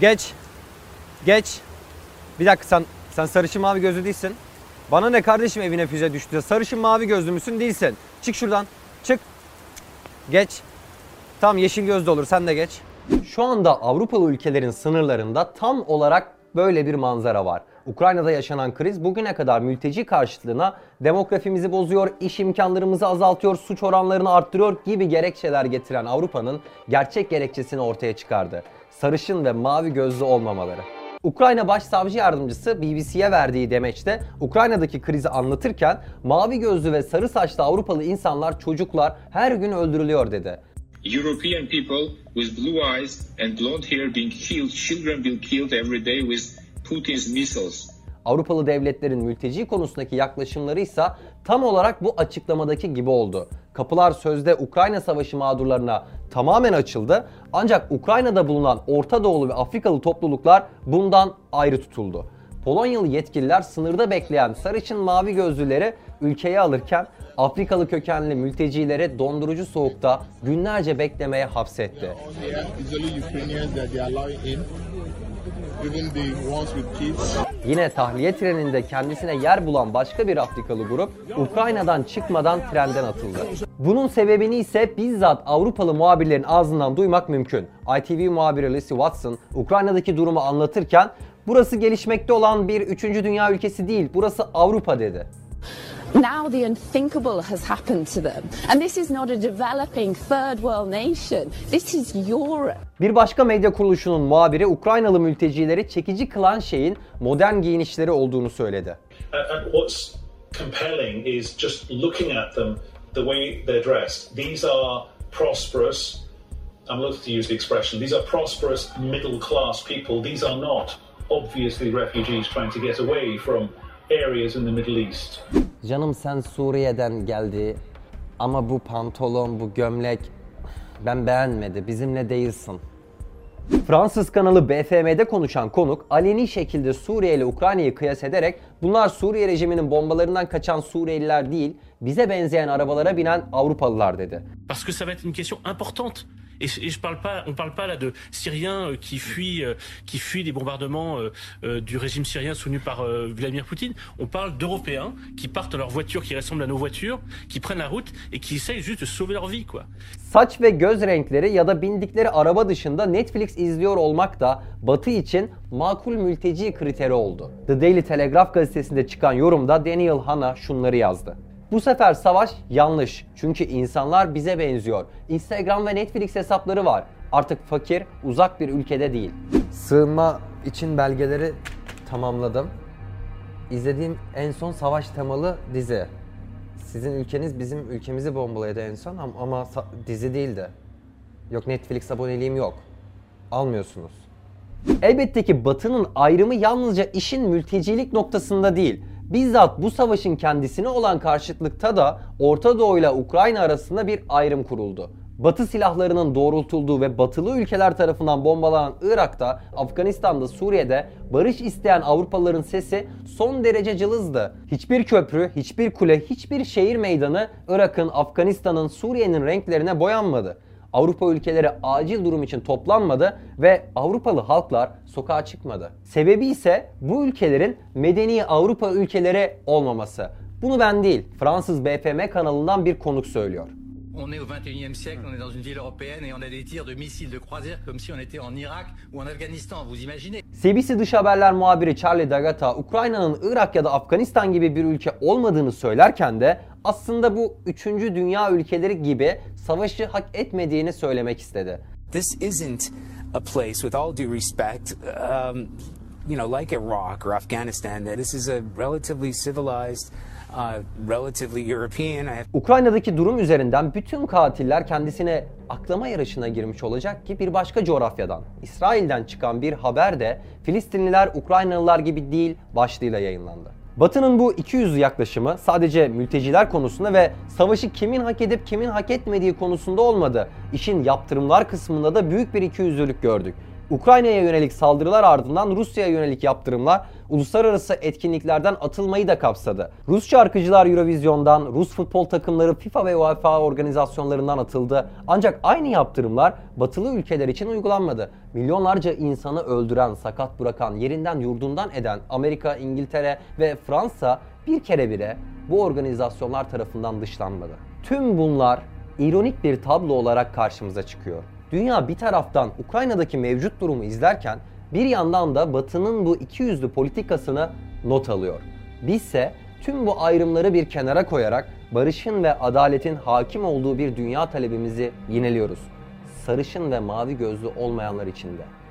Geç. Geç. Bir dakika sen sen sarışın mavi gözlü değilsin. Bana ne kardeşim evine füze düştü. Sarışın mavi gözlü müsün? Değilsin. Çık şuradan. Çık. Geç. Tamam yeşil gözlü olur sen de geç. Şu anda Avrupalı ülkelerin sınırlarında tam olarak böyle bir manzara var. Ukrayna'da yaşanan kriz bugüne kadar mülteci karşıtlığına demografimizi bozuyor, iş imkanlarımızı azaltıyor, suç oranlarını arttırıyor gibi gerekçeler getiren Avrupa'nın gerçek gerekçesini ortaya çıkardı. Sarışın ve mavi gözlü olmamaları. Ukrayna Başsavcı Yardımcısı BBC'ye verdiği demeçte Ukrayna'daki krizi anlatırken mavi gözlü ve sarı saçlı Avrupalı insanlar, çocuklar her gün öldürülüyor dedi. European people with blue eyes and blonde hair being killed, children being killed every day with Putin's missiles. Avrupalı devletlerin mülteci konusundaki yaklaşımları ise tam olarak bu açıklamadaki gibi oldu. Kapılar sözde Ukrayna Savaşı mağdurlarına tamamen açıldı ancak Ukrayna'da bulunan Orta Doğulu ve Afrikalı topluluklar bundan ayrı tutuldu. Polonyalı yetkililer sınırda bekleyen sarışın mavi gözlüleri ülkeye alırken Afrikalı kökenli mültecileri dondurucu soğukta günlerce beklemeye hapsetti. Yine tahliye treninde kendisine yer bulan başka bir Afrikalı grup Ukrayna'dan çıkmadan trenden atıldı. Bunun sebebini ise bizzat Avrupalı muhabirlerin ağzından duymak mümkün. ITV muhabiri Lucy Watson Ukrayna'daki durumu anlatırken burası gelişmekte olan bir 3. dünya ülkesi değil burası Avrupa dedi. Now the unthinkable has happened to them. And this is not a developing third world nation. This is Europe. Bir başka medya kuruluşunun muhabiri Ukraynalı mültecileri çekici kılan şeyin modern giyinişleri olduğunu söyledi. And, what's compelling is just looking at them, the way they're dressed. These are prosperous, I'm loath to use the expression, these are prosperous middle class people. These are not obviously refugees trying to get away from areas in the Middle East. Canım sen Suriye'den geldi ama bu pantolon, bu gömlek ben beğenmedi. Bizimle değilsin. Fransız kanalı BFM'de konuşan konuk aleni şekilde Suriye ile Ukrayna'yı kıyas ederek bunlar Suriye rejiminin bombalarından kaçan Suriyeliler değil, bize benzeyen arabalara binen Avrupalılar dedi. parce que ça va être une question importante. Et, et je parle pas, on parle pas là de Syriens euh, qui fuient, euh, qui fuient les bombardements euh, du régime syrien soutenu par Vladimir Poutine. On parle d'Européens qui partent dans leurs voitures qui ressemblent à nos voitures, qui prennent la route et qui essayent juste de sauver leur vie, quoi. Saç ve göz renkleri ya da bindikleri araba dışında Netflix izliyor olmak da Batı için makul mülteci kriteri oldu. The Daily Telegraph gazetesinde çıkan yorumda Daniel Hanna şunları yazdı. Bu sefer savaş yanlış. Çünkü insanlar bize benziyor. Instagram ve Netflix hesapları var. Artık fakir, uzak bir ülkede değil. Sığınma için belgeleri tamamladım. İzlediğim en son savaş temalı dizi. Sizin ülkeniz bizim ülkemizi bombaladı en son ama, ama dizi değildi. Yok Netflix aboneliğim yok. Almıyorsunuz. Elbette ki Batı'nın ayrımı yalnızca işin mültecilik noktasında değil. Bizzat bu savaşın kendisine olan karşıtlıkta da Orta Doğu ile Ukrayna arasında bir ayrım kuruldu. Batı silahlarının doğrultulduğu ve batılı ülkeler tarafından bombalanan Irak'ta, Afganistan'da, Suriye'de barış isteyen Avrupalıların sesi son derece cılızdı. Hiçbir köprü, hiçbir kule, hiçbir şehir meydanı Irak'ın, Afganistan'ın, Suriye'nin renklerine boyanmadı. Avrupa ülkeleri acil durum için toplanmadı ve Avrupalı halklar sokağa çıkmadı. Sebebi ise bu ülkelerin medeni Avrupa ülkeleri olmaması. Bunu ben değil, Fransız BFM kanalından bir konuk söylüyor. On est au 21e siècle, on est dans une ville européenne et on a des tirs de missiles de croisière comme si on était en Irak ou en Afghanistan, vous imaginez CBC Dış Haberler muhabiri Charlie D'Agata, Ukrayna'nın Irak ya da Afganistan gibi bir ülke olmadığını söylerken de aslında bu 3. dünya ülkeleri gibi savaşı hak etmediğini söylemek istedi. This isn't a place, with all due respect, um, you know, like Iraq or Afghanistan. That this is a relatively civilized, uh, relatively European. Ukrayna'daki durum üzerinden bütün katiller kendisine aklama yarışına girmiş olacak ki bir başka coğrafyadan, İsrail'den çıkan bir haber de Filistinliler Ukraynalılar gibi değil başlığıyla yayınlandı. Batı'nın bu 200 yaklaşımı sadece mülteciler konusunda ve savaşı kimin hak edip kimin hak etmediği konusunda olmadı. İşin yaptırımlar kısmında da büyük bir ikiyüzlülük gördük. Ukrayna'ya yönelik saldırılar ardından Rusya'ya yönelik yaptırımlar uluslararası etkinliklerden atılmayı da kapsadı. Rus şarkıcılar Eurovision'dan, Rus futbol takımları FIFA ve UEFA organizasyonlarından atıldı. Ancak aynı yaptırımlar batılı ülkeler için uygulanmadı. Milyonlarca insanı öldüren, sakat bırakan, yerinden yurdundan eden Amerika, İngiltere ve Fransa bir kere bile bu organizasyonlar tarafından dışlanmadı. Tüm bunlar ironik bir tablo olarak karşımıza çıkıyor. Dünya bir taraftan Ukrayna'daki mevcut durumu izlerken bir yandan da Batı'nın bu ikiyüzlü politikasını not alıyor. Bizse tüm bu ayrımları bir kenara koyarak barışın ve adaletin hakim olduğu bir dünya talebimizi yineliyoruz. Sarışın ve mavi gözlü olmayanlar için de.